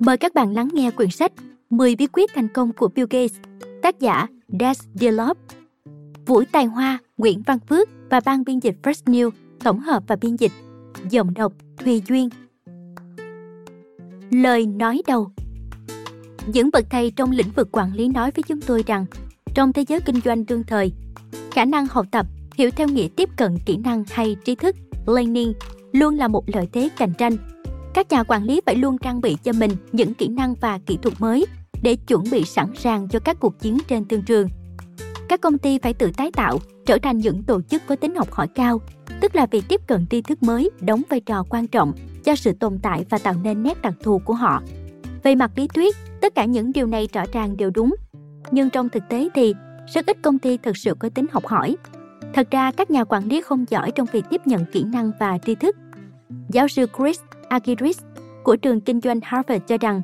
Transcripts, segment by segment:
Mời các bạn lắng nghe quyển sách 10 bí quyết thành công của Bill Gates, tác giả Des Dialop, Vũ Tài Hoa, Nguyễn Văn Phước và ban biên dịch First New, tổng hợp và biên dịch, giọng đọc Thùy Duyên. Lời nói đầu Những bậc thầy trong lĩnh vực quản lý nói với chúng tôi rằng, trong thế giới kinh doanh đương thời, khả năng học tập, hiểu theo nghĩa tiếp cận kỹ năng hay trí thức, learning, luôn là một lợi thế cạnh tranh các nhà quản lý phải luôn trang bị cho mình những kỹ năng và kỹ thuật mới để chuẩn bị sẵn sàng cho các cuộc chiến trên thương trường. Các công ty phải tự tái tạo, trở thành những tổ chức có tính học hỏi cao, tức là việc tiếp cận tri thức mới đóng vai trò quan trọng cho sự tồn tại và tạo nên nét đặc thù của họ. Về mặt lý thuyết, tất cả những điều này rõ ràng đều đúng, nhưng trong thực tế thì rất ít công ty thực sự có tính học hỏi. Thật ra, các nhà quản lý không giỏi trong việc tiếp nhận kỹ năng và tri thức. Giáo sư Chris Agiris của trường kinh doanh Harvard cho rằng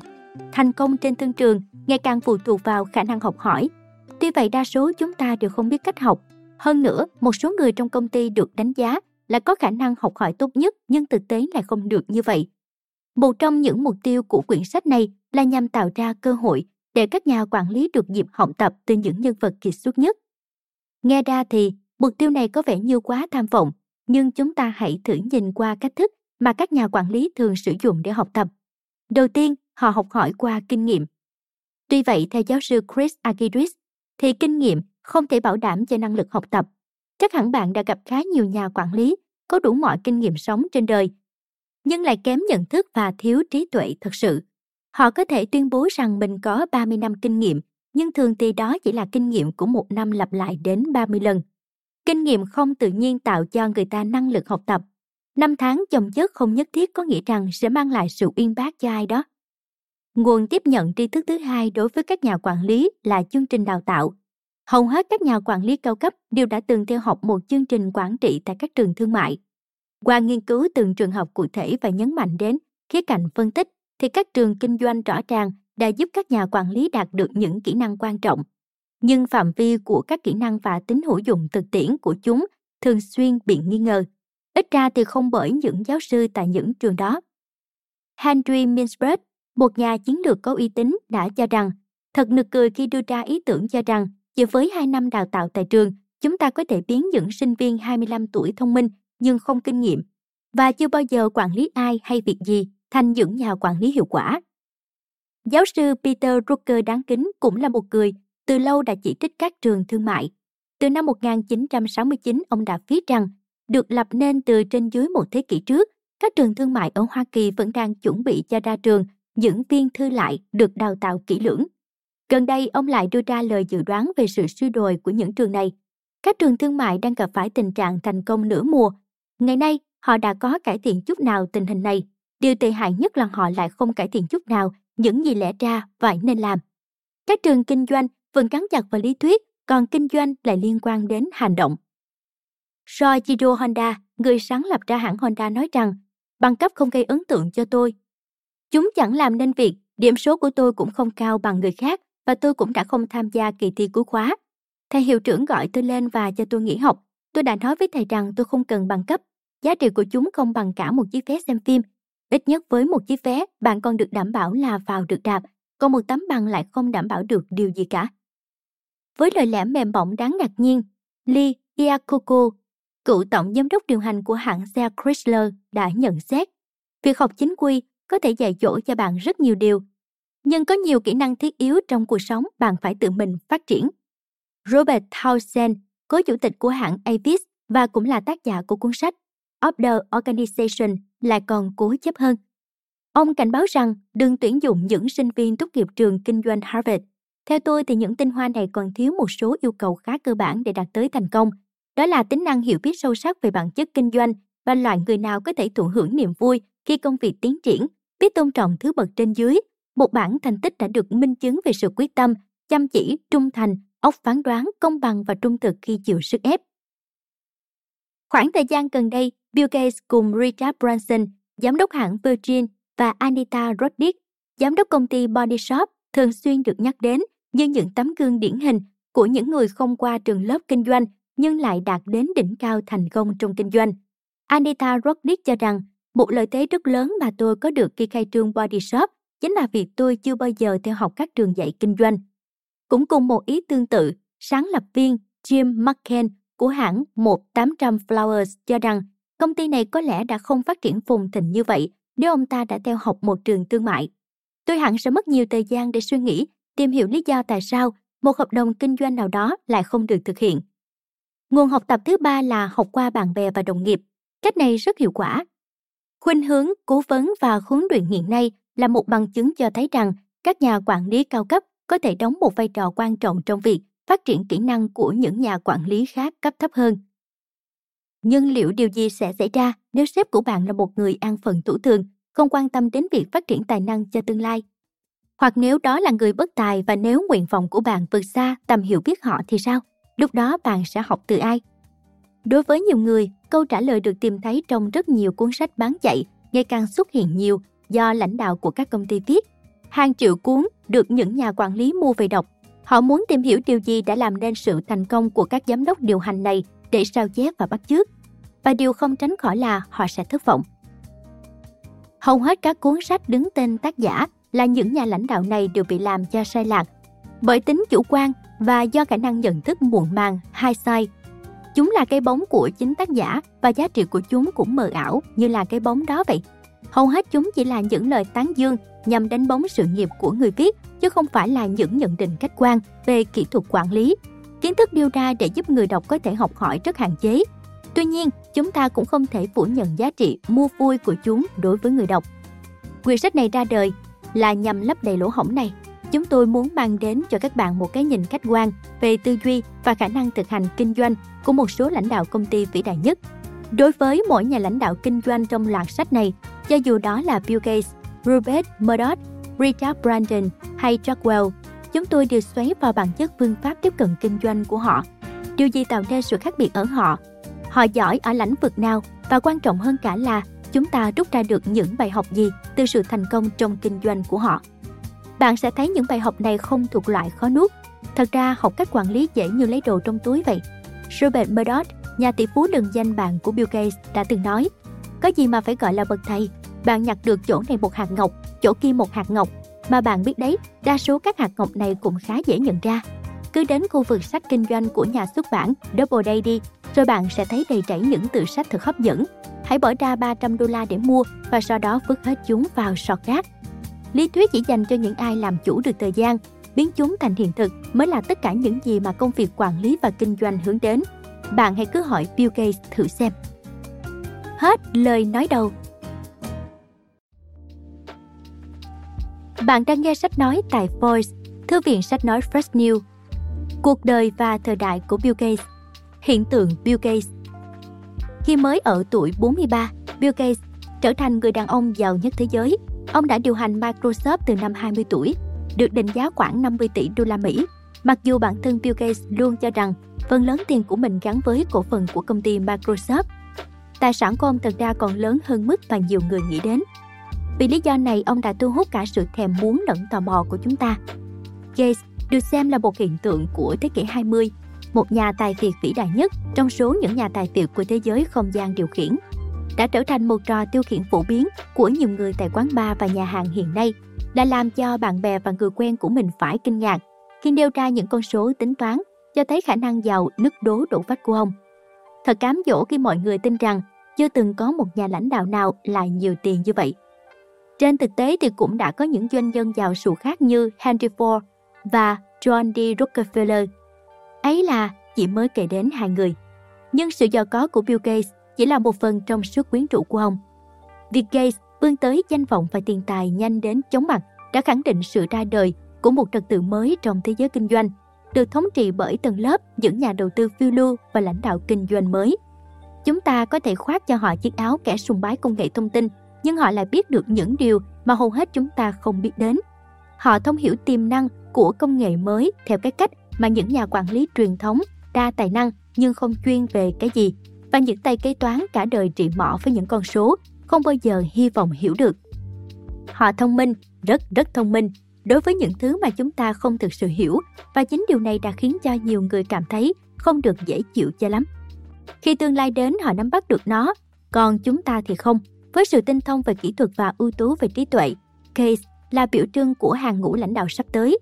thành công trên thương trường ngày càng phụ thuộc vào khả năng học hỏi. Tuy vậy đa số chúng ta đều không biết cách học. Hơn nữa, một số người trong công ty được đánh giá là có khả năng học hỏi tốt nhất nhưng thực tế lại không được như vậy. Một trong những mục tiêu của quyển sách này là nhằm tạo ra cơ hội để các nhà quản lý được dịp học tập từ những nhân vật kiệt xuất nhất. Nghe ra thì mục tiêu này có vẻ như quá tham vọng, nhưng chúng ta hãy thử nhìn qua cách thức mà các nhà quản lý thường sử dụng để học tập. Đầu tiên, họ học hỏi qua kinh nghiệm. Tuy vậy, theo giáo sư Chris Agiris, thì kinh nghiệm không thể bảo đảm cho năng lực học tập. Chắc hẳn bạn đã gặp khá nhiều nhà quản lý có đủ mọi kinh nghiệm sống trên đời, nhưng lại kém nhận thức và thiếu trí tuệ thực sự. Họ có thể tuyên bố rằng mình có 30 năm kinh nghiệm, nhưng thường thì đó chỉ là kinh nghiệm của một năm lặp lại đến 30 lần. Kinh nghiệm không tự nhiên tạo cho người ta năng lực học tập Năm tháng chồng chất không nhất thiết có nghĩa rằng sẽ mang lại sự uyên bác cho ai đó. Nguồn tiếp nhận tri thức thứ hai đối với các nhà quản lý là chương trình đào tạo. Hầu hết các nhà quản lý cao cấp đều đã từng theo học một chương trình quản trị tại các trường thương mại. Qua nghiên cứu từng trường học cụ thể và nhấn mạnh đến khía cạnh phân tích, thì các trường kinh doanh rõ ràng đã giúp các nhà quản lý đạt được những kỹ năng quan trọng. Nhưng phạm vi của các kỹ năng và tính hữu dụng thực tiễn của chúng thường xuyên bị nghi ngờ ít ra thì không bởi những giáo sư tại những trường đó. Henry Mintzberg, một nhà chiến lược có uy tín đã cho rằng, thật nực cười khi đưa ra ý tưởng cho rằng chỉ với 2 năm đào tạo tại trường, chúng ta có thể biến những sinh viên 25 tuổi thông minh nhưng không kinh nghiệm và chưa bao giờ quản lý ai hay việc gì thành những nhà quản lý hiệu quả. Giáo sư Peter Drucker đáng kính cũng là một người từ lâu đã chỉ trích các trường thương mại. Từ năm 1969, ông đã viết rằng được lập nên từ trên dưới một thế kỷ trước, các trường thương mại ở Hoa Kỳ vẫn đang chuẩn bị cho ra trường những viên thư lại được đào tạo kỹ lưỡng. Gần đây, ông lại đưa ra lời dự đoán về sự suy đồi của những trường này. Các trường thương mại đang gặp phải tình trạng thành công nửa mùa. Ngày nay, họ đã có cải thiện chút nào tình hình này. Điều tệ hại nhất là họ lại không cải thiện chút nào những gì lẽ ra phải nên làm. Các trường kinh doanh vẫn gắn chặt vào lý thuyết, còn kinh doanh lại liên quan đến hành động. Soichiro Honda, người sáng lập ra hãng Honda nói rằng, bằng cấp không gây ấn tượng cho tôi. Chúng chẳng làm nên việc, điểm số của tôi cũng không cao bằng người khác và tôi cũng đã không tham gia kỳ thi cuối khóa. Thầy hiệu trưởng gọi tôi lên và cho tôi nghỉ học. Tôi đã nói với thầy rằng tôi không cần bằng cấp. Giá trị của chúng không bằng cả một chiếc vé xem phim. Ít nhất với một chiếc vé, bạn còn được đảm bảo là vào được đạp, còn một tấm bằng lại không đảm bảo được điều gì cả. Với lời lẽ mềm mỏng đáng ngạc nhiên, Lee Iacocco, cựu tổng giám đốc điều hành của hãng xe Chrysler đã nhận xét, việc học chính quy có thể dạy dỗ cho bạn rất nhiều điều, nhưng có nhiều kỹ năng thiết yếu trong cuộc sống bạn phải tự mình phát triển. Robert Townsend, cố chủ tịch của hãng Avis và cũng là tác giả của cuốn sách Of the Organization lại còn cố chấp hơn. Ông cảnh báo rằng đừng tuyển dụng những sinh viên tốt nghiệp trường kinh doanh Harvard. Theo tôi thì những tinh hoa này còn thiếu một số yêu cầu khá cơ bản để đạt tới thành công – đó là tính năng hiểu biết sâu sắc về bản chất kinh doanh và loại người nào có thể thụ hưởng niềm vui khi công việc tiến triển, biết tôn trọng thứ bậc trên dưới. Một bản thành tích đã được minh chứng về sự quyết tâm, chăm chỉ, trung thành, óc phán đoán, công bằng và trung thực khi chịu sức ép. Khoảng thời gian gần đây, Bill Gates cùng Richard Branson, giám đốc hãng Virgin và Anita Roddick, giám đốc công ty Body Shop thường xuyên được nhắc đến như những tấm gương điển hình của những người không qua trường lớp kinh doanh nhưng lại đạt đến đỉnh cao thành công trong kinh doanh. Anita Roddick cho rằng, một lợi thế rất lớn mà tôi có được khi khai trương Body Shop chính là vì tôi chưa bao giờ theo học các trường dạy kinh doanh. Cũng cùng một ý tương tự, sáng lập viên Jim McCann của hãng 1800 Flowers cho rằng công ty này có lẽ đã không phát triển phồn thịnh như vậy nếu ông ta đã theo học một trường thương mại. Tôi hẳn sẽ mất nhiều thời gian để suy nghĩ, tìm hiểu lý do tại sao một hợp đồng kinh doanh nào đó lại không được thực hiện. Nguồn học tập thứ ba là học qua bạn bè và đồng nghiệp. Cách này rất hiệu quả. Khuynh hướng, cố vấn và huấn luyện hiện nay là một bằng chứng cho thấy rằng các nhà quản lý cao cấp có thể đóng một vai trò quan trọng trong việc phát triển kỹ năng của những nhà quản lý khác cấp thấp hơn. Nhưng liệu điều gì sẽ xảy ra nếu sếp của bạn là một người an phận thủ thường, không quan tâm đến việc phát triển tài năng cho tương lai? Hoặc nếu đó là người bất tài và nếu nguyện vọng của bạn vượt xa tầm hiểu biết họ thì sao? Lúc đó bạn sẽ học từ ai? Đối với nhiều người, câu trả lời được tìm thấy trong rất nhiều cuốn sách bán chạy ngày càng xuất hiện nhiều do lãnh đạo của các công ty viết. Hàng triệu cuốn được những nhà quản lý mua về đọc. Họ muốn tìm hiểu điều gì đã làm nên sự thành công của các giám đốc điều hành này để sao chép và bắt chước. Và điều không tránh khỏi là họ sẽ thất vọng. Hầu hết các cuốn sách đứng tên tác giả là những nhà lãnh đạo này đều bị làm cho sai lạc bởi tính chủ quan và do khả năng nhận thức muộn màng, hai sai. Chúng là cái bóng của chính tác giả và giá trị của chúng cũng mờ ảo như là cái bóng đó vậy. Hầu hết chúng chỉ là những lời tán dương nhằm đánh bóng sự nghiệp của người viết, chứ không phải là những nhận định khách quan về kỹ thuật quản lý. Kiến thức đưa ra để giúp người đọc có thể học hỏi rất hạn chế. Tuy nhiên, chúng ta cũng không thể phủ nhận giá trị mua vui của chúng đối với người đọc. Quyển sách này ra đời là nhằm lấp đầy lỗ hổng này. Chúng tôi muốn mang đến cho các bạn một cái nhìn khách quan về tư duy và khả năng thực hành kinh doanh của một số lãnh đạo công ty vĩ đại nhất. Đối với mỗi nhà lãnh đạo kinh doanh trong loạt sách này, cho dù đó là Bill Gates, Rupert Murdoch, Richard Branson hay Jack Welch, chúng tôi đều xoáy vào bản chất phương pháp tiếp cận kinh doanh của họ. Điều gì tạo nên sự khác biệt ở họ? Họ giỏi ở lĩnh vực nào? Và quan trọng hơn cả là chúng ta rút ra được những bài học gì từ sự thành công trong kinh doanh của họ. Bạn sẽ thấy những bài học này không thuộc loại khó nuốt. Thật ra học cách quản lý dễ như lấy đồ trong túi vậy. Robert Murdoch, nhà tỷ phú lừng danh bạn của Bill Gates đã từng nói, có gì mà phải gọi là bậc thầy, bạn nhặt được chỗ này một hạt ngọc, chỗ kia một hạt ngọc, mà bạn biết đấy, đa số các hạt ngọc này cũng khá dễ nhận ra. Cứ đến khu vực sách kinh doanh của nhà xuất bản Double Day đi, rồi bạn sẽ thấy đầy rẫy những tựa sách thật hấp dẫn. Hãy bỏ ra 300 đô la để mua và sau đó vứt hết chúng vào sọt rác. Lý thuyết chỉ dành cho những ai làm chủ được thời gian, biến chúng thành hiện thực mới là tất cả những gì mà công việc quản lý và kinh doanh hướng đến. Bạn hãy cứ hỏi Bill Gates thử xem. Hết lời nói đầu. Bạn đang nghe sách nói tại Voice, thư viện sách nói Fresh New. Cuộc đời và thời đại của Bill Gates Hiện tượng Bill Gates Khi mới ở tuổi 43, Bill Gates trở thành người đàn ông giàu nhất thế giới. Ông đã điều hành Microsoft từ năm 20 tuổi, được định giá khoảng 50 tỷ đô la Mỹ. Mặc dù bản thân Bill Gates luôn cho rằng phần lớn tiền của mình gắn với cổ phần của công ty Microsoft. Tài sản của ông thật ra còn lớn hơn mức mà nhiều người nghĩ đến. Vì lý do này, ông đã thu hút cả sự thèm muốn lẫn tò mò của chúng ta. Gates được xem là một hiện tượng của thế kỷ 20, một nhà tài phiệt vĩ đại nhất trong số những nhà tài phiệt của thế giới không gian điều khiển. Đã trở thành một trò tiêu khiển phổ biến của nhiều người tại quán bar và nhà hàng hiện nay, đã làm cho bạn bè và người quen của mình phải kinh ngạc khi nêu ra những con số tính toán cho thấy khả năng giàu nứt đố đổ vách của ông. Thật cám dỗ khi mọi người tin rằng chưa từng có một nhà lãnh đạo nào lại nhiều tiền như vậy. Trên thực tế thì cũng đã có những doanh nhân giàu sụ khác như Henry Ford và John D. Rockefeller. Ấy là chỉ mới kể đến hai người. Nhưng sự giàu có của Bill Gates chỉ là một phần trong suốt quyến rũ của ông. Việc Gates vươn tới danh vọng và tiền tài nhanh đến chóng mặt đã khẳng định sự ra đời của một trật tự mới trong thế giới kinh doanh, được thống trị bởi tầng lớp những nhà đầu tư phiêu lưu và lãnh đạo kinh doanh mới. Chúng ta có thể khoác cho họ chiếc áo kẻ sùng bái công nghệ thông tin nhưng họ lại biết được những điều mà hầu hết chúng ta không biết đến. Họ thông hiểu tiềm năng của công nghệ mới theo cái cách mà những nhà quản lý truyền thống đa tài năng nhưng không chuyên về cái gì và những tay kế toán cả đời trị mỏ với những con số không bao giờ hy vọng hiểu được. Họ thông minh, rất rất thông minh đối với những thứ mà chúng ta không thực sự hiểu và chính điều này đã khiến cho nhiều người cảm thấy không được dễ chịu cho lắm. Khi tương lai đến họ nắm bắt được nó, còn chúng ta thì không. Với sự tinh thông về kỹ thuật và ưu tú về trí tuệ, Case là biểu trưng của hàng ngũ lãnh đạo sắp tới.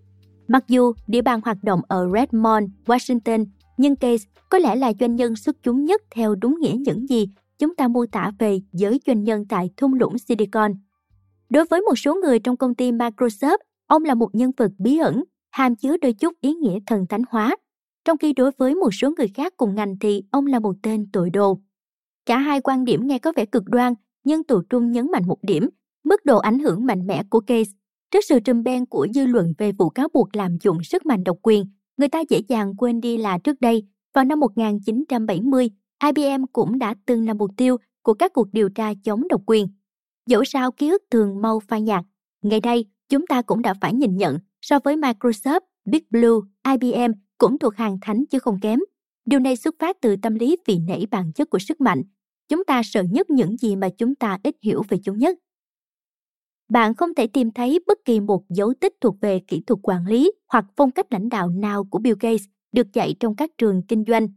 Mặc dù địa bàn hoạt động ở Redmond, Washington, nhưng case có lẽ là doanh nhân xuất chúng nhất theo đúng nghĩa những gì chúng ta mô tả về giới doanh nhân tại thung lũng Silicon. Đối với một số người trong công ty Microsoft, ông là một nhân vật bí ẩn, hàm chứa đôi chút ý nghĩa thần thánh hóa. Trong khi đối với một số người khác cùng ngành thì ông là một tên tội đồ. Cả hai quan điểm nghe có vẻ cực đoan, nhưng tù trung nhấn mạnh một điểm, mức độ ảnh hưởng mạnh mẽ của case. Trước sự trùm ben của dư luận về vụ cáo buộc làm dụng sức mạnh độc quyền, người ta dễ dàng quên đi là trước đây, vào năm 1970, IBM cũng đã từng là mục tiêu của các cuộc điều tra chống độc quyền. Dẫu sao ký ức thường mau phai nhạt, ngày đây chúng ta cũng đã phải nhìn nhận so với Microsoft, Big Blue, IBM cũng thuộc hàng thánh chứ không kém. Điều này xuất phát từ tâm lý vì nảy bản chất của sức mạnh. Chúng ta sợ nhất những gì mà chúng ta ít hiểu về chúng nhất. Bạn không thể tìm thấy bất kỳ một dấu tích thuộc về kỹ thuật quản lý hoặc phong cách lãnh đạo nào của Bill Gates được dạy trong các trường kinh doanh.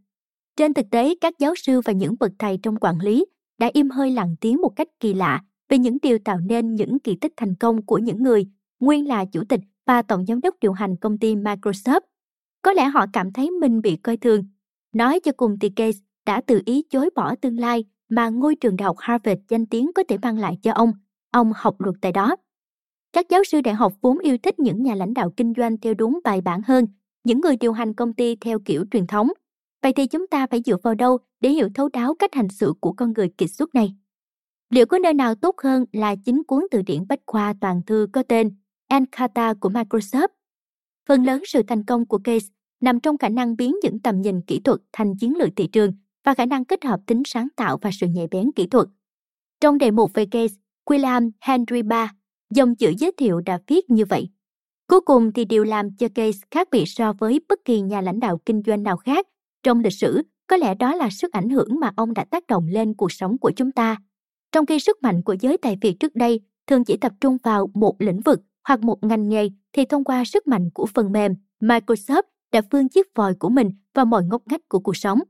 Trên thực tế, các giáo sư và những bậc thầy trong quản lý đã im hơi lặng tiếng một cách kỳ lạ về những điều tạo nên những kỳ tích thành công của những người nguyên là chủ tịch và tổng giám đốc điều hành công ty Microsoft. Có lẽ họ cảm thấy mình bị coi thường. Nói cho cùng thì Gates đã tự ý chối bỏ tương lai mà ngôi trường đại học Harvard danh tiếng có thể mang lại cho ông. Ông học luật tại đó. Các giáo sư đại học vốn yêu thích những nhà lãnh đạo kinh doanh theo đúng bài bản hơn, những người điều hành công ty theo kiểu truyền thống. Vậy thì chúng ta phải dựa vào đâu để hiểu thấu đáo cách hành xử của con người kiệt xuất này? Liệu có nơi nào tốt hơn là chính cuốn từ điển bách khoa toàn thư có tên Encarta của Microsoft. Phần lớn sự thành công của Case nằm trong khả năng biến những tầm nhìn kỹ thuật thành chiến lược thị trường và khả năng kết hợp tính sáng tạo và sự nhạy bén kỹ thuật. Trong đề mục về Case, William Henry Barr, dòng chữ giới thiệu đã viết như vậy. Cuối cùng thì điều làm cho Case khác biệt so với bất kỳ nhà lãnh đạo kinh doanh nào khác trong lịch sử, có lẽ đó là sức ảnh hưởng mà ông đã tác động lên cuộc sống của chúng ta. Trong khi sức mạnh của giới tài Việt trước đây thường chỉ tập trung vào một lĩnh vực hoặc một ngành nghề thì thông qua sức mạnh của phần mềm, Microsoft đã phương chiếc vòi của mình vào mọi ngóc ngách của cuộc sống.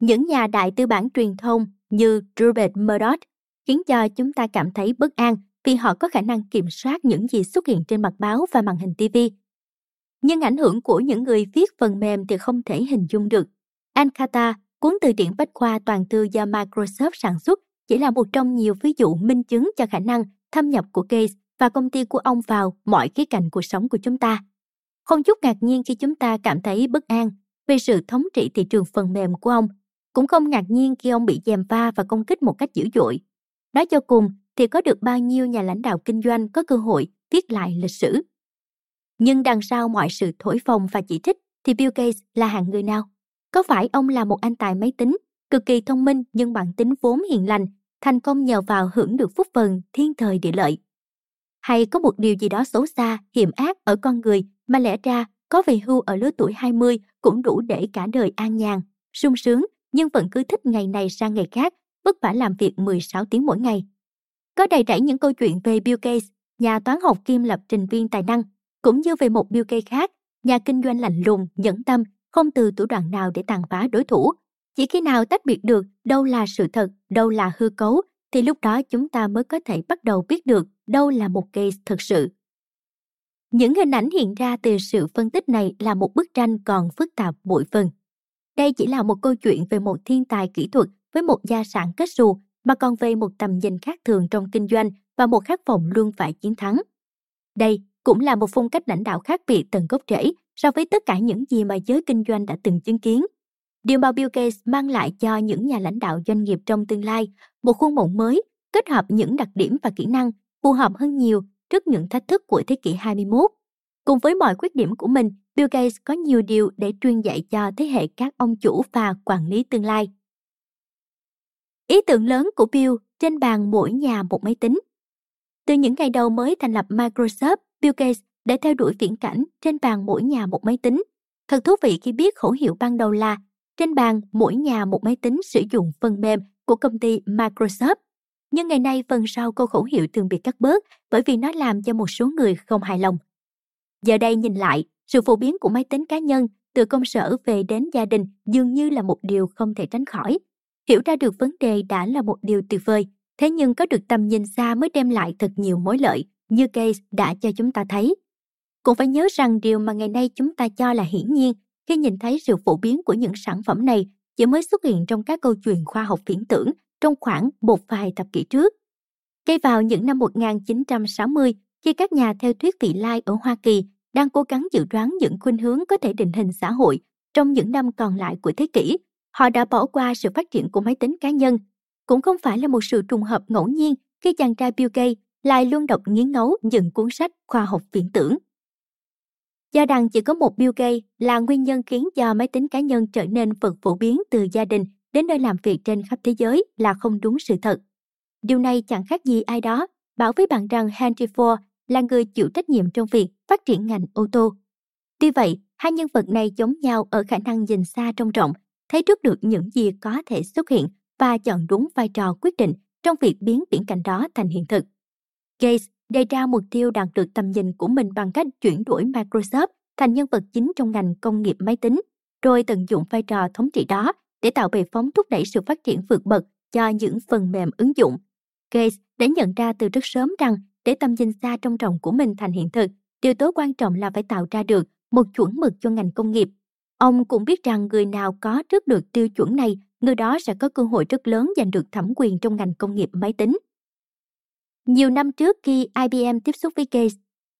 Những nhà đại tư bản truyền thông như Rupert Murdoch khiến cho chúng ta cảm thấy bất an vì họ có khả năng kiểm soát những gì xuất hiện trên mặt báo và màn hình TV. Nhưng ảnh hưởng của những người viết phần mềm thì không thể hình dung được. Ankata, cuốn từ điển bách khoa toàn thư do Microsoft sản xuất, chỉ là một trong nhiều ví dụ minh chứng cho khả năng thâm nhập của Gates và công ty của ông vào mọi khía cạnh cuộc sống của chúng ta. Không chút ngạc nhiên khi chúng ta cảm thấy bất an về sự thống trị thị trường phần mềm của ông, cũng không ngạc nhiên khi ông bị dèm pha và công kích một cách dữ dội. Nói cho cùng thì có được bao nhiêu nhà lãnh đạo kinh doanh có cơ hội viết lại lịch sử. Nhưng đằng sau mọi sự thổi phồng và chỉ trích thì Bill Gates là hạng người nào? Có phải ông là một anh tài máy tính, cực kỳ thông minh nhưng bản tính vốn hiền lành, thành công nhờ vào hưởng được phúc phần thiên thời địa lợi? hay có một điều gì đó xấu xa, hiểm ác ở con người mà lẽ ra có về hưu ở lứa tuổi 20 cũng đủ để cả đời an nhàn, sung sướng, nhưng vẫn cứ thích ngày này sang ngày khác, vất vả làm việc 16 tiếng mỗi ngày. Có đầy rẫy những câu chuyện về Bill Gates, nhà toán học kiêm lập trình viên tài năng, cũng như về một Bill Gates khác, nhà kinh doanh lạnh lùng, nhẫn tâm, không từ thủ đoạn nào để tàn phá đối thủ. Chỉ khi nào tách biệt được đâu là sự thật, đâu là hư cấu, thì lúc đó chúng ta mới có thể bắt đầu biết được đâu là một case thực sự. Những hình ảnh hiện ra từ sự phân tích này là một bức tranh còn phức tạp bội phần. Đây chỉ là một câu chuyện về một thiên tài kỹ thuật với một gia sản kết xù mà còn về một tầm nhìn khác thường trong kinh doanh và một khát vọng luôn phải chiến thắng. Đây cũng là một phong cách lãnh đạo khác biệt tận gốc rễ so với tất cả những gì mà giới kinh doanh đã từng chứng kiến. Điều mà Bill Gates mang lại cho những nhà lãnh đạo doanh nghiệp trong tương lai, một khuôn mẫu mới, kết hợp những đặc điểm và kỹ năng phù hợp hơn nhiều trước những thách thức của thế kỷ 21. Cùng với mọi khuyết điểm của mình, Bill Gates có nhiều điều để truyền dạy cho thế hệ các ông chủ và quản lý tương lai. Ý tưởng lớn của Bill trên bàn mỗi nhà một máy tính. Từ những ngày đầu mới thành lập Microsoft, Bill Gates đã theo đuổi viễn cảnh trên bàn mỗi nhà một máy tính. Thật thú vị khi biết khẩu hiệu ban đầu là trên bàn mỗi nhà một máy tính sử dụng phần mềm của công ty Microsoft. Nhưng ngày nay phần sau câu khẩu hiệu thường bị cắt bớt bởi vì nó làm cho một số người không hài lòng. Giờ đây nhìn lại, sự phổ biến của máy tính cá nhân từ công sở về đến gia đình dường như là một điều không thể tránh khỏi. Hiểu ra được vấn đề đã là một điều tuyệt vời, thế nhưng có được tầm nhìn xa mới đem lại thật nhiều mối lợi, như case đã cho chúng ta thấy. Cũng phải nhớ rằng điều mà ngày nay chúng ta cho là hiển nhiên khi nhìn thấy sự phổ biến của những sản phẩm này chỉ mới xuất hiện trong các câu chuyện khoa học viễn tưởng trong khoảng một vài thập kỷ trước. Cây vào những năm 1960, khi các nhà theo thuyết vị lai ở Hoa Kỳ đang cố gắng dự đoán những khuynh hướng có thể định hình xã hội trong những năm còn lại của thế kỷ, họ đã bỏ qua sự phát triển của máy tính cá nhân. Cũng không phải là một sự trùng hợp ngẫu nhiên khi chàng trai Bill Gates lại luôn đọc nghiến ngấu những cuốn sách khoa học viễn tưởng. Do rằng chỉ có một Bill Gates là nguyên nhân khiến cho máy tính cá nhân trở nên phần phổ biến từ gia đình đến nơi làm việc trên khắp thế giới là không đúng sự thật. Điều này chẳng khác gì ai đó bảo với bạn rằng Henry Ford là người chịu trách nhiệm trong việc phát triển ngành ô tô. Tuy vậy, hai nhân vật này giống nhau ở khả năng nhìn xa trông rộng, thấy trước được những gì có thể xuất hiện và chọn đúng vai trò quyết định trong việc biến viễn cảnh đó thành hiện thực. Gates đề ra mục tiêu đạt được tầm nhìn của mình bằng cách chuyển đổi Microsoft thành nhân vật chính trong ngành công nghiệp máy tính, rồi tận dụng vai trò thống trị đó để tạo bệ phóng thúc đẩy sự phát triển vượt bậc cho những phần mềm ứng dụng. Gates đã nhận ra từ rất sớm rằng để tầm nhìn xa trong rộng của mình thành hiện thực, điều tối quan trọng là phải tạo ra được một chuẩn mực cho ngành công nghiệp. Ông cũng biết rằng người nào có trước được tiêu chuẩn này, người đó sẽ có cơ hội rất lớn giành được thẩm quyền trong ngành công nghiệp máy tính. Nhiều năm trước khi IBM tiếp xúc với Gates,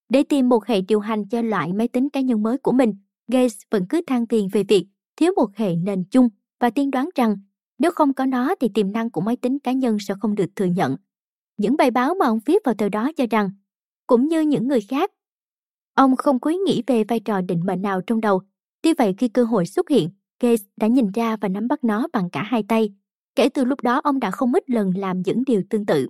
để tìm một hệ điều hành cho loại máy tính cá nhân mới của mình, Gates vẫn cứ than phiền về việc thiếu một hệ nền chung và tiên đoán rằng nếu không có nó thì tiềm năng của máy tính cá nhân sẽ không được thừa nhận. Những bài báo mà ông viết vào thời đó cho rằng, cũng như những người khác, ông không quý nghĩ về vai trò định mệnh nào trong đầu. Tuy vậy khi cơ hội xuất hiện, Gates đã nhìn ra và nắm bắt nó bằng cả hai tay. Kể từ lúc đó ông đã không ít lần làm những điều tương tự.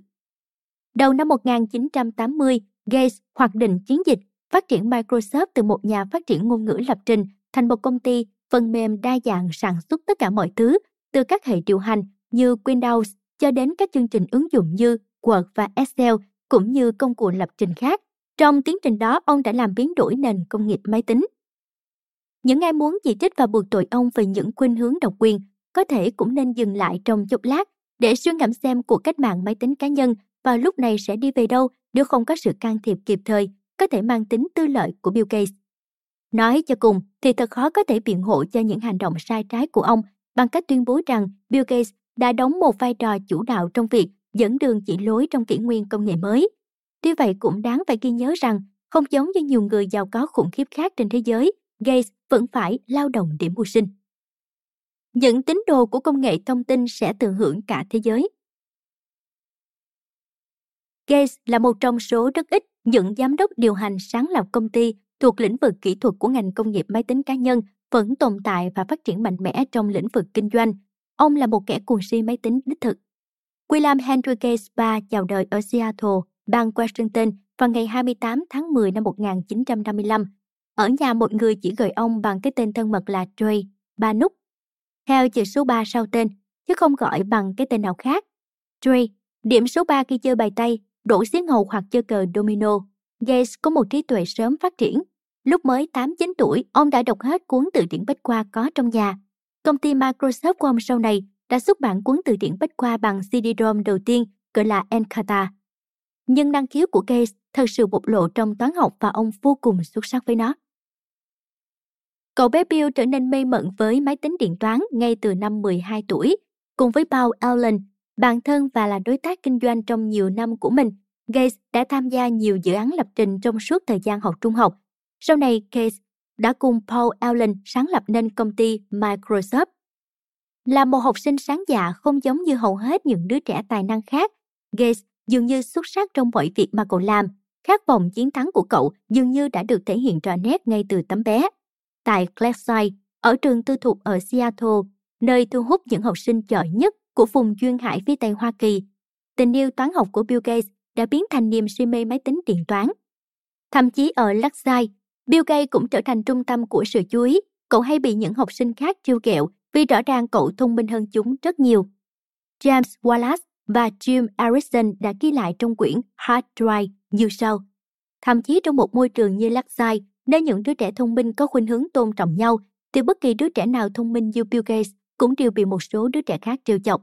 Đầu năm 1980, Gates hoạch định chiến dịch phát triển Microsoft từ một nhà phát triển ngôn ngữ lập trình thành một công ty phần mềm đa dạng sản xuất tất cả mọi thứ, từ các hệ điều hành như Windows cho đến các chương trình ứng dụng như Word và Excel, cũng như công cụ lập trình khác. Trong tiến trình đó, ông đã làm biến đổi nền công nghiệp máy tính. Những ai muốn chỉ trích và buộc tội ông về những khuynh hướng độc quyền có thể cũng nên dừng lại trong chốc lát để suy ngẫm xem cuộc cách mạng máy tính cá nhân vào lúc này sẽ đi về đâu nếu không có sự can thiệp kịp thời, có thể mang tính tư lợi của Bill Gates. Nói cho cùng thì thật khó có thể biện hộ cho những hành động sai trái của ông bằng cách tuyên bố rằng Bill Gates đã đóng một vai trò chủ đạo trong việc dẫn đường chỉ lối trong kỷ nguyên công nghệ mới. Tuy vậy cũng đáng phải ghi nhớ rằng không giống như nhiều người giàu có khủng khiếp khác trên thế giới, Gates vẫn phải lao động để mưu sinh. Những tín đồ của công nghệ thông tin sẽ thừa hưởng cả thế giới. Gates là một trong số rất ít những giám đốc điều hành sáng lập công ty thuộc lĩnh vực kỹ thuật của ngành công nghiệp máy tính cá nhân vẫn tồn tại và phát triển mạnh mẽ trong lĩnh vực kinh doanh. Ông là một kẻ cuồng si máy tính đích thực. William Henry Gates III chào đời ở Seattle, bang Washington vào ngày 28 tháng 10 năm 1955. Ở nhà một người chỉ gọi ông bằng cái tên thân mật là Trey, ba nút. Theo chữ số 3 sau tên, chứ không gọi bằng cái tên nào khác. Trey, điểm số 3 khi chơi bài tay, đổ xiếc hầu hoặc chơi cờ domino. Gates có một trí tuệ sớm phát triển. Lúc mới 8-9 tuổi, ông đã đọc hết cuốn từ điển bách khoa có trong nhà. Công ty Microsoft của ông sau này đã xuất bản cuốn từ điển bách khoa bằng CD-ROM đầu tiên gọi là Encarta. Nhưng năng khiếu của Gates thật sự bộc lộ trong toán học và ông vô cùng xuất sắc với nó. Cậu bé Bill trở nên mê mẩn với máy tính điện toán ngay từ năm 12 tuổi. Cùng với Paul Allen, bạn thân và là đối tác kinh doanh trong nhiều năm của mình, Gates đã tham gia nhiều dự án lập trình trong suốt thời gian học trung học. Sau này, Gates đã cùng Paul Allen sáng lập nên công ty Microsoft. Là một học sinh sáng dạ không giống như hầu hết những đứa trẻ tài năng khác, Gates dường như xuất sắc trong mọi việc mà cậu làm. Khát vọng chiến thắng của cậu dường như đã được thể hiện rõ nét ngay từ tấm bé. Tại Clarkside, ở trường tư thục ở Seattle, nơi thu hút những học sinh giỏi nhất của vùng duyên hải phía Tây Hoa Kỳ, tình yêu toán học của Bill Gates đã biến thành niềm si mê máy tính điện toán. Thậm chí ở Lakeside, Bill Gates cũng trở thành trung tâm của sự chú ý. Cậu hay bị những học sinh khác trêu ghẹo vì rõ ràng cậu thông minh hơn chúng rất nhiều. James Wallace và Jim Harrison đã ghi lại trong quyển Hard Drive như sau. Thậm chí trong một môi trường như Lakeside, nơi những đứa trẻ thông minh có khuynh hướng tôn trọng nhau, thì bất kỳ đứa trẻ nào thông minh như Bill Gates cũng đều bị một số đứa trẻ khác trêu chọc.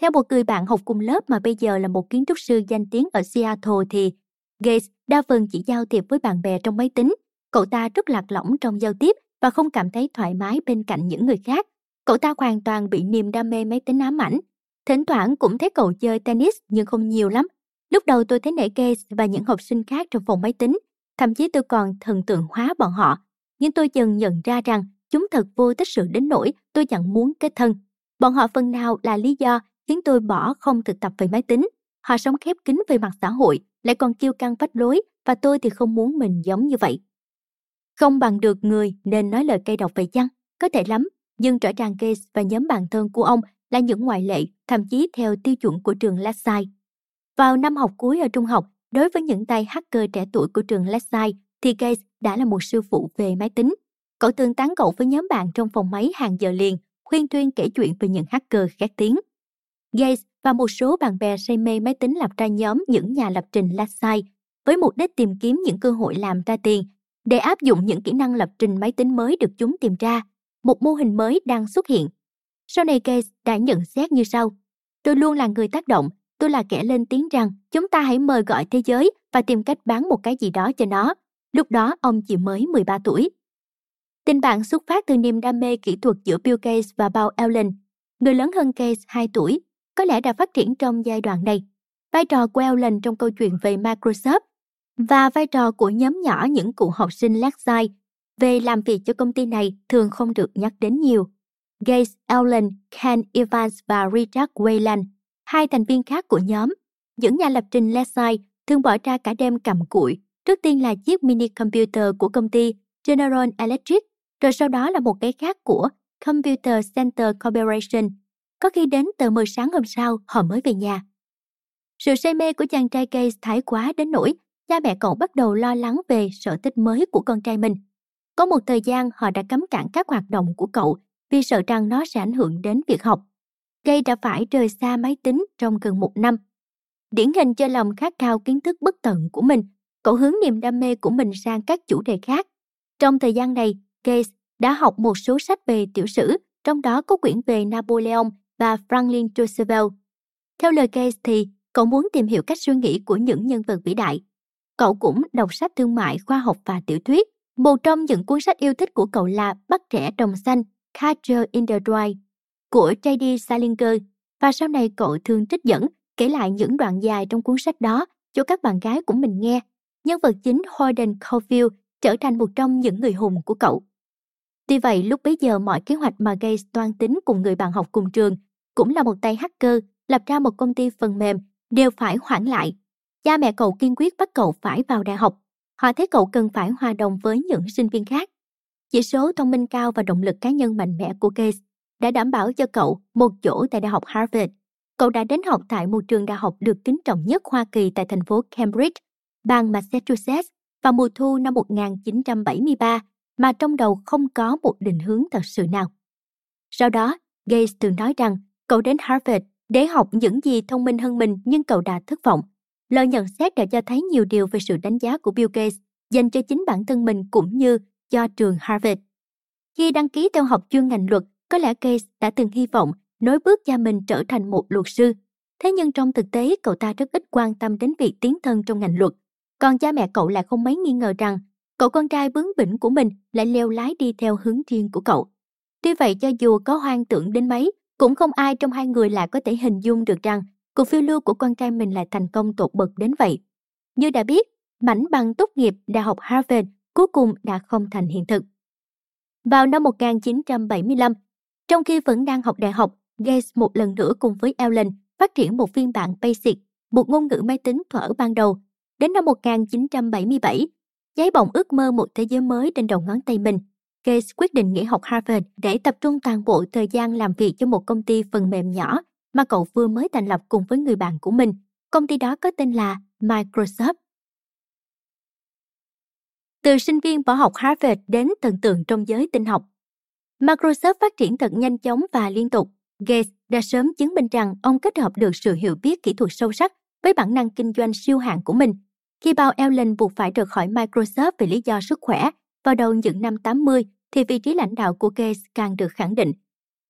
Theo một người bạn học cùng lớp mà bây giờ là một kiến trúc sư danh tiếng ở Seattle thì Gates đa phần chỉ giao tiếp với bạn bè trong máy tính. Cậu ta rất lạc lõng trong giao tiếp và không cảm thấy thoải mái bên cạnh những người khác. Cậu ta hoàn toàn bị niềm đam mê máy tính ám ảnh. Thỉnh thoảng cũng thấy cậu chơi tennis nhưng không nhiều lắm. Lúc đầu tôi thấy nể Gates và những học sinh khác trong phòng máy tính. Thậm chí tôi còn thần tượng hóa bọn họ. Nhưng tôi dần nhận ra rằng chúng thật vô tích sự đến nỗi tôi chẳng muốn kết thân. Bọn họ phần nào là lý do khiến tôi bỏ không thực tập về máy tính. Họ sống khép kín về mặt xã hội, lại còn kiêu căng phách lối và tôi thì không muốn mình giống như vậy. Không bằng được người nên nói lời cay độc vậy chăng? Có thể lắm, nhưng rõ ràng Gates và nhóm bạn thân của ông là những ngoại lệ, thậm chí theo tiêu chuẩn của trường Lakeside. Vào năm học cuối ở trung học, đối với những tay hacker trẻ tuổi của trường Lakeside, thì Gates đã là một sư phụ về máy tính. Cậu thường tán gẫu với nhóm bạn trong phòng máy hàng giờ liền, khuyên tuyên kể chuyện về những hacker khét tiếng. Gates và một số bạn bè say mê máy tính lập ra nhóm những nhà lập trình Lakeside với mục đích tìm kiếm những cơ hội làm ra tiền để áp dụng những kỹ năng lập trình máy tính mới được chúng tìm ra. Một mô hình mới đang xuất hiện. Sau này Gates đã nhận xét như sau. Tôi luôn là người tác động, tôi là kẻ lên tiếng rằng chúng ta hãy mời gọi thế giới và tìm cách bán một cái gì đó cho nó. Lúc đó ông chỉ mới 13 tuổi. Tình bạn xuất phát từ niềm đam mê kỹ thuật giữa Bill Gates và Paul Allen. Người lớn hơn Gates 2 tuổi, có lẽ đã phát triển trong giai đoạn này. Vai trò của Allen trong câu chuyện về Microsoft và vai trò của nhóm nhỏ những cựu học sinh Lakeside về làm việc cho công ty này thường không được nhắc đến nhiều. Gates, Allen, Ken Evans và Richard Wayland, hai thành viên khác của nhóm, những nhà lập trình Leslie thường bỏ ra cả đêm cầm cụi, trước tiên là chiếc mini computer của công ty General Electric, rồi sau đó là một cái khác của Computer Center Corporation. Có khi đến tờ 10 sáng hôm sau họ mới về nhà. Sự say mê của chàng trai Gates thái quá đến nỗi cha mẹ cậu bắt đầu lo lắng về sở thích mới của con trai mình. Có một thời gian họ đã cấm cản các hoạt động của cậu vì sợ rằng nó sẽ ảnh hưởng đến việc học. Gây đã phải rời xa máy tính trong gần một năm. Điển hình cho lòng khát khao kiến thức bất tận của mình, cậu hướng niềm đam mê của mình sang các chủ đề khác. Trong thời gian này, Gates đã học một số sách về tiểu sử, trong đó có quyển về Napoleon và Franklin Roosevelt. Theo lời Gates thì, cậu muốn tìm hiểu cách suy nghĩ của những nhân vật vĩ đại. Cậu cũng đọc sách thương mại, khoa học và tiểu thuyết. Một trong những cuốn sách yêu thích của cậu là Bắt trẻ Trồng xanh, Culture in the Dry của J.D. Salinger và sau này cậu thường trích dẫn kể lại những đoạn dài trong cuốn sách đó cho các bạn gái của mình nghe. Nhân vật chính Holden Caulfield trở thành một trong những người hùng của cậu. Tuy vậy, lúc bấy giờ mọi kế hoạch mà Gates toan tính cùng người bạn học cùng trường, cũng là một tay hacker, lập ra một công ty phần mềm, đều phải hoãn lại. Cha mẹ cậu kiên quyết bắt cậu phải vào đại học. Họ thấy cậu cần phải hòa đồng với những sinh viên khác. Chỉ số thông minh cao và động lực cá nhân mạnh mẽ của Gates đã đảm bảo cho cậu một chỗ tại Đại học Harvard. Cậu đã đến học tại một trường đại học được kính trọng nhất Hoa Kỳ tại thành phố Cambridge, bang Massachusetts vào mùa thu năm 1973 mà trong đầu không có một định hướng thật sự nào. Sau đó, Gates từng nói rằng cậu đến Harvard để học những gì thông minh hơn mình nhưng cậu đã thất vọng. Lời nhận xét đã cho thấy nhiều điều về sự đánh giá của Bill Gates dành cho chính bản thân mình cũng như cho trường Harvard. Khi đăng ký theo học chuyên ngành luật, có lẽ case đã từng hy vọng nối bước cha mình trở thành một luật sư. Thế nhưng trong thực tế, cậu ta rất ít quan tâm đến việc tiến thân trong ngành luật. Còn cha mẹ cậu lại không mấy nghi ngờ rằng cậu con trai bướng bỉnh của mình lại leo lái đi theo hướng riêng của cậu. Tuy vậy cho dù có hoang tưởng đến mấy, cũng không ai trong hai người lại có thể hình dung được rằng cuộc phiêu lưu của con trai mình lại thành công tột bậc đến vậy. Như đã biết, mảnh bằng tốt nghiệp Đại học Harvard cuối cùng đã không thành hiện thực. Vào năm 1975, trong khi vẫn đang học đại học, Gates một lần nữa cùng với Allen phát triển một phiên bản BASIC, một ngôn ngữ máy tính thuở ban đầu. Đến năm 1977, cháy bỏng ước mơ một thế giới mới trên đầu ngón tay mình. Gates quyết định nghỉ học Harvard để tập trung toàn bộ thời gian làm việc cho một công ty phần mềm nhỏ mà cậu vừa mới thành lập cùng với người bạn của mình. Công ty đó có tên là Microsoft. Từ sinh viên bỏ học Harvard đến thần tượng trong giới tinh học. Microsoft phát triển thật nhanh chóng và liên tục. Gates đã sớm chứng minh rằng ông kết hợp được sự hiểu biết kỹ thuật sâu sắc với bản năng kinh doanh siêu hạng của mình. Khi Bao Allen buộc phải rời khỏi Microsoft vì lý do sức khỏe, vào đầu những năm 80 thì vị trí lãnh đạo của Gates càng được khẳng định.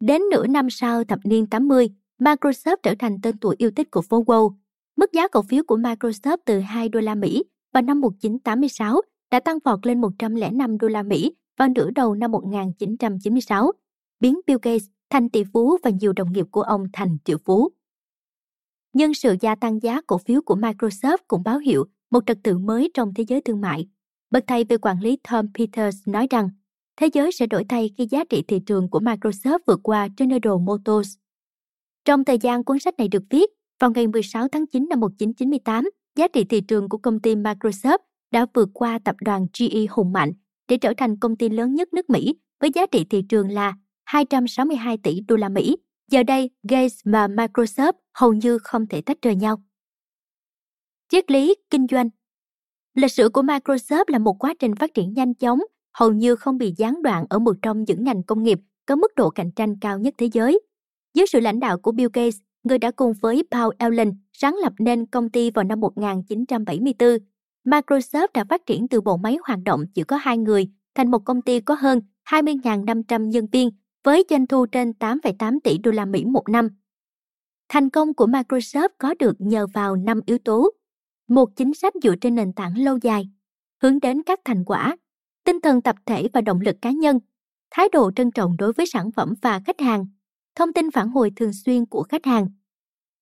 Đến nửa năm sau thập niên 80, Microsoft trở thành tên tuổi yêu thích của phố Wall. Mức giá cổ phiếu của Microsoft từ 2 đô la Mỹ vào năm 1986 đã tăng vọt lên 105 đô la Mỹ vào nửa đầu năm 1996, biến Bill Gates thành tỷ phú và nhiều đồng nghiệp của ông thành triệu phú. Nhưng sự gia tăng giá cổ phiếu của Microsoft cũng báo hiệu một trật tự mới trong thế giới thương mại. Bậc thầy về quản lý Tom Peters nói rằng thế giới sẽ đổi thay khi giá trị thị trường của Microsoft vượt qua General Motors. Trong thời gian cuốn sách này được viết, vào ngày 16 tháng 9 năm 1998, giá trị thị trường của công ty Microsoft đã vượt qua tập đoàn GE hùng mạnh để trở thành công ty lớn nhất nước Mỹ với giá trị thị trường là 262 tỷ đô la Mỹ. Giờ đây, Gates và Microsoft hầu như không thể tách rời nhau. Triết lý kinh doanh Lịch sử của Microsoft là một quá trình phát triển nhanh chóng, hầu như không bị gián đoạn ở một trong những ngành công nghiệp có mức độ cạnh tranh cao nhất thế giới. Dưới sự lãnh đạo của Bill Gates, người đã cùng với Paul Allen sáng lập nên công ty vào năm 1974. Microsoft đã phát triển từ bộ máy hoạt động chỉ có hai người thành một công ty có hơn 20.500 nhân viên với doanh thu trên 8,8 tỷ đô la Mỹ một năm. Thành công của Microsoft có được nhờ vào năm yếu tố. Một chính sách dựa trên nền tảng lâu dài, hướng đến các thành quả, tinh thần tập thể và động lực cá nhân, thái độ trân trọng đối với sản phẩm và khách hàng, thông tin phản hồi thường xuyên của khách hàng.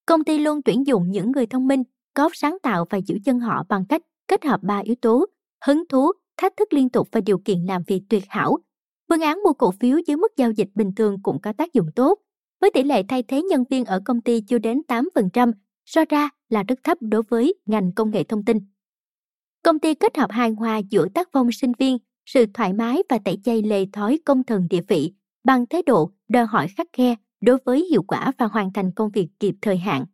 Công ty luôn tuyển dụng những người thông minh, có sáng tạo và giữ chân họ bằng cách kết hợp ba yếu tố: hứng thú, thách thức liên tục và điều kiện làm việc tuyệt hảo. Phương án mua cổ phiếu dưới mức giao dịch bình thường cũng có tác dụng tốt, với tỷ lệ thay thế nhân viên ở công ty chưa đến 8%, so ra là rất thấp đối với ngành công nghệ thông tin. Công ty kết hợp hài hòa giữa tác phong sinh viên, sự thoải mái và tẩy chay lề thói công thần địa vị bằng thái độ đòi hỏi khắc khe đối với hiệu quả và hoàn thành công việc kịp thời hạn.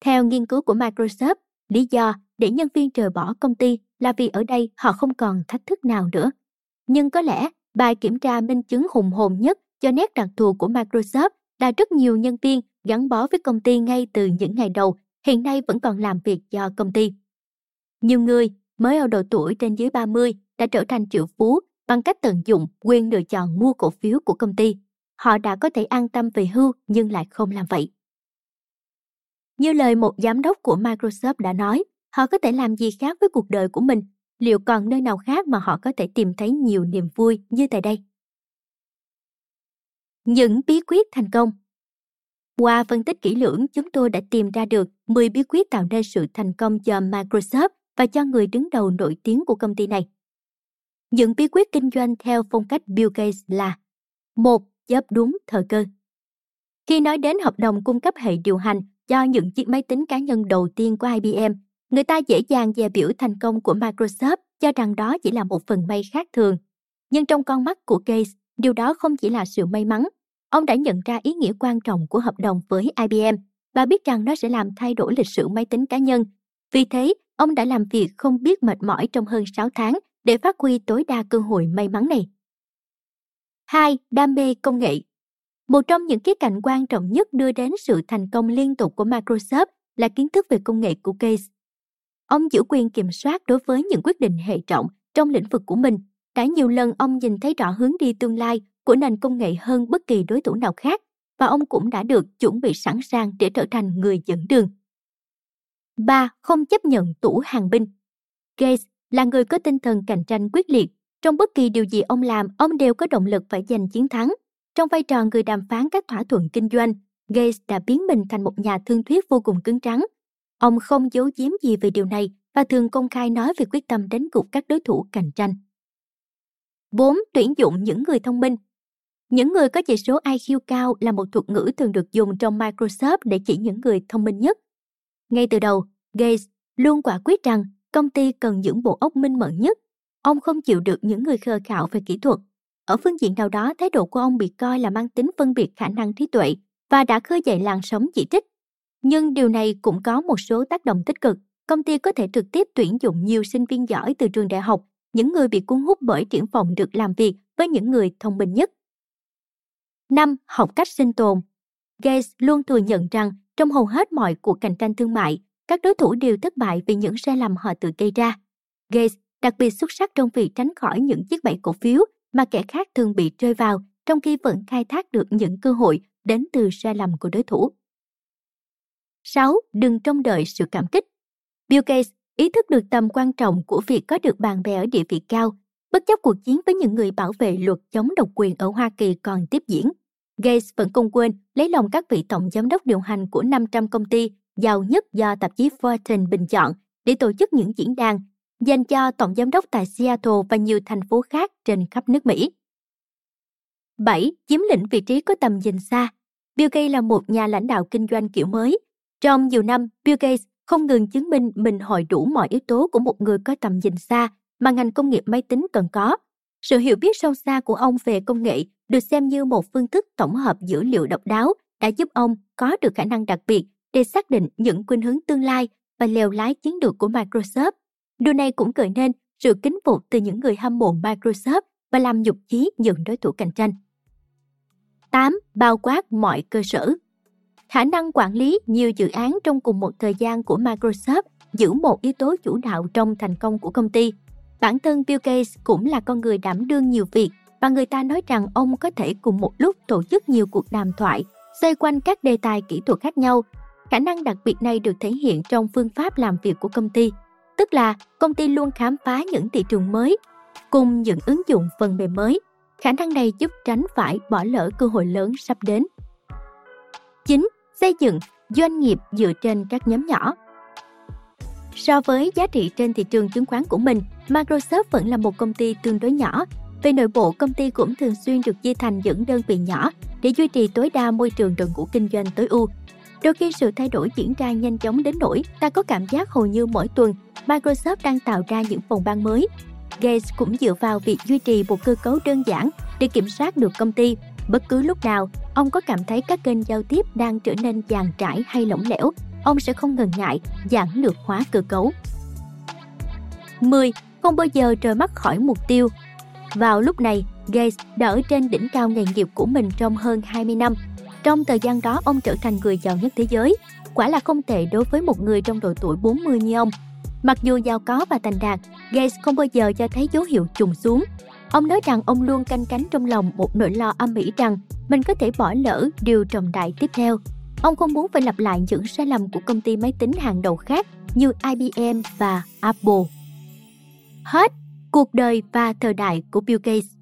Theo nghiên cứu của Microsoft, lý do để nhân viên rời bỏ công ty là vì ở đây họ không còn thách thức nào nữa. Nhưng có lẽ bài kiểm tra minh chứng hùng hồn nhất cho nét đặc thù của Microsoft là rất nhiều nhân viên gắn bó với công ty ngay từ những ngày đầu, hiện nay vẫn còn làm việc cho công ty. Nhiều người mới ở độ tuổi trên dưới 30 đã trở thành triệu phú bằng cách tận dụng quyền lựa chọn mua cổ phiếu của công ty. Họ đã có thể an tâm về hưu nhưng lại không làm vậy. Như lời một giám đốc của Microsoft đã nói, họ có thể làm gì khác với cuộc đời của mình, liệu còn nơi nào khác mà họ có thể tìm thấy nhiều niềm vui như tại đây? Những bí quyết thành công Qua phân tích kỹ lưỡng, chúng tôi đã tìm ra được 10 bí quyết tạo nên sự thành công cho Microsoft và cho người đứng đầu nổi tiếng của công ty này. Những bí quyết kinh doanh theo phong cách Bill Gates là một Chấp đúng thời cơ Khi nói đến hợp đồng cung cấp hệ điều hành cho những chiếc máy tính cá nhân đầu tiên của IBM, người ta dễ dàng dè biểu thành công của Microsoft cho rằng đó chỉ là một phần may khác thường. Nhưng trong con mắt của Gates, điều đó không chỉ là sự may mắn. Ông đã nhận ra ý nghĩa quan trọng của hợp đồng với IBM và biết rằng nó sẽ làm thay đổi lịch sử máy tính cá nhân. Vì thế, ông đã làm việc không biết mệt mỏi trong hơn 6 tháng để phát huy tối đa cơ hội may mắn này. 2. Đam mê công nghệ Một trong những khía cạnh quan trọng nhất đưa đến sự thành công liên tục của Microsoft là kiến thức về công nghệ của Gates. Ông giữ quyền kiểm soát đối với những quyết định hệ trọng trong lĩnh vực của mình. Đã nhiều lần ông nhìn thấy rõ hướng đi tương lai của nền công nghệ hơn bất kỳ đối thủ nào khác và ông cũng đã được chuẩn bị sẵn sàng để trở thành người dẫn đường. 3. Không chấp nhận tủ hàng binh Gates là người có tinh thần cạnh tranh quyết liệt. Trong bất kỳ điều gì ông làm, ông đều có động lực phải giành chiến thắng. Trong vai trò người đàm phán các thỏa thuận kinh doanh, Gates đã biến mình thành một nhà thương thuyết vô cùng cứng trắng. Ông không giấu giếm gì về điều này và thường công khai nói về quyết tâm đánh gục các đối thủ cạnh tranh. 4. Tuyển dụng những người thông minh Những người có chỉ số IQ cao là một thuật ngữ thường được dùng trong Microsoft để chỉ những người thông minh nhất. Ngay từ đầu, Gates luôn quả quyết rằng công ty cần những bộ óc minh mẫn nhất. Ông không chịu được những người khờ khạo về kỹ thuật. Ở phương diện nào đó, thái độ của ông bị coi là mang tính phân biệt khả năng trí tuệ và đã khơi dậy làn sóng chỉ trích. Nhưng điều này cũng có một số tác động tích cực. Công ty có thể trực tiếp tuyển dụng nhiều sinh viên giỏi từ trường đại học, những người bị cuốn hút bởi triển vọng được làm việc với những người thông minh nhất. 5. Học cách sinh tồn Gates luôn thừa nhận rằng trong hầu hết mọi cuộc cạnh tranh thương mại, các đối thủ đều thất bại vì những sai lầm họ tự gây ra. Gates đặc biệt xuất sắc trong việc tránh khỏi những chiếc bẫy cổ phiếu mà kẻ khác thường bị rơi vào, trong khi vẫn khai thác được những cơ hội đến từ sai lầm của đối thủ. 6. Đừng trông đợi sự cảm kích. Bill Gates ý thức được tầm quan trọng của việc có được bạn bè ở địa vị cao, bất chấp cuộc chiến với những người bảo vệ luật chống độc quyền ở Hoa Kỳ còn tiếp diễn. Gates vẫn không quên lấy lòng các vị tổng giám đốc điều hành của 500 công ty giàu nhất do tạp chí Fortune bình chọn để tổ chức những diễn đàn dành cho tổng giám đốc tại Seattle và nhiều thành phố khác trên khắp nước Mỹ. 7. Chiếm lĩnh vị trí có tầm nhìn xa. Bill Gates là một nhà lãnh đạo kinh doanh kiểu mới. Trong nhiều năm, Bill Gates không ngừng chứng minh mình hội đủ mọi yếu tố của một người có tầm nhìn xa mà ngành công nghiệp máy tính cần có. Sự hiểu biết sâu xa của ông về công nghệ được xem như một phương thức tổng hợp dữ liệu độc đáo đã giúp ông có được khả năng đặc biệt để xác định những khuynh hướng tương lai và lèo lái chiến lược của Microsoft. Điều này cũng gợi nên sự kính phục từ những người hâm mộ Microsoft và làm nhục chí những đối thủ cạnh tranh. 8. Bao quát mọi cơ sở Khả năng quản lý nhiều dự án trong cùng một thời gian của Microsoft giữ một yếu tố chủ đạo trong thành công của công ty. Bản thân Bill Gates cũng là con người đảm đương nhiều việc và người ta nói rằng ông có thể cùng một lúc tổ chức nhiều cuộc đàm thoại xoay quanh các đề tài kỹ thuật khác nhau. Khả năng đặc biệt này được thể hiện trong phương pháp làm việc của công ty, tức là công ty luôn khám phá những thị trường mới cùng những ứng dụng phần mềm mới. Khả năng này giúp tránh phải bỏ lỡ cơ hội lớn sắp đến. 9. Xây dựng doanh nghiệp dựa trên các nhóm nhỏ. So với giá trị trên thị trường chứng khoán của mình, Microsoft vẫn là một công ty tương đối nhỏ. Về nội bộ, công ty cũng thường xuyên được chia thành những đơn vị nhỏ để duy trì tối đa môi trường đội ngũ kinh doanh tối ưu. Đôi khi sự thay đổi diễn ra nhanh chóng đến nỗi ta có cảm giác hầu như mỗi tuần Microsoft đang tạo ra những phòng ban mới. Gates cũng dựa vào việc duy trì một cơ cấu đơn giản để kiểm soát được công ty. Bất cứ lúc nào, ông có cảm thấy các kênh giao tiếp đang trở nên dàn trải hay lỏng lẻo, ông sẽ không ngần ngại giản lược hóa cơ cấu. 10. Không bao giờ rời mắt khỏi mục tiêu. Vào lúc này, Gates đã ở trên đỉnh cao nghề nghiệp của mình trong hơn 20 năm. Trong thời gian đó, ông trở thành người giàu nhất thế giới. Quả là không tệ đối với một người trong độ tuổi 40 như ông. Mặc dù giàu có và thành đạt, Gates không bao giờ cho thấy dấu hiệu trùng xuống. Ông nói rằng ông luôn canh cánh trong lòng một nỗi lo âm ỉ rằng mình có thể bỏ lỡ điều trọng đại tiếp theo. Ông không muốn phải lặp lại những sai lầm của công ty máy tính hàng đầu khác như IBM và Apple. Hết cuộc đời và thời đại của Bill Gates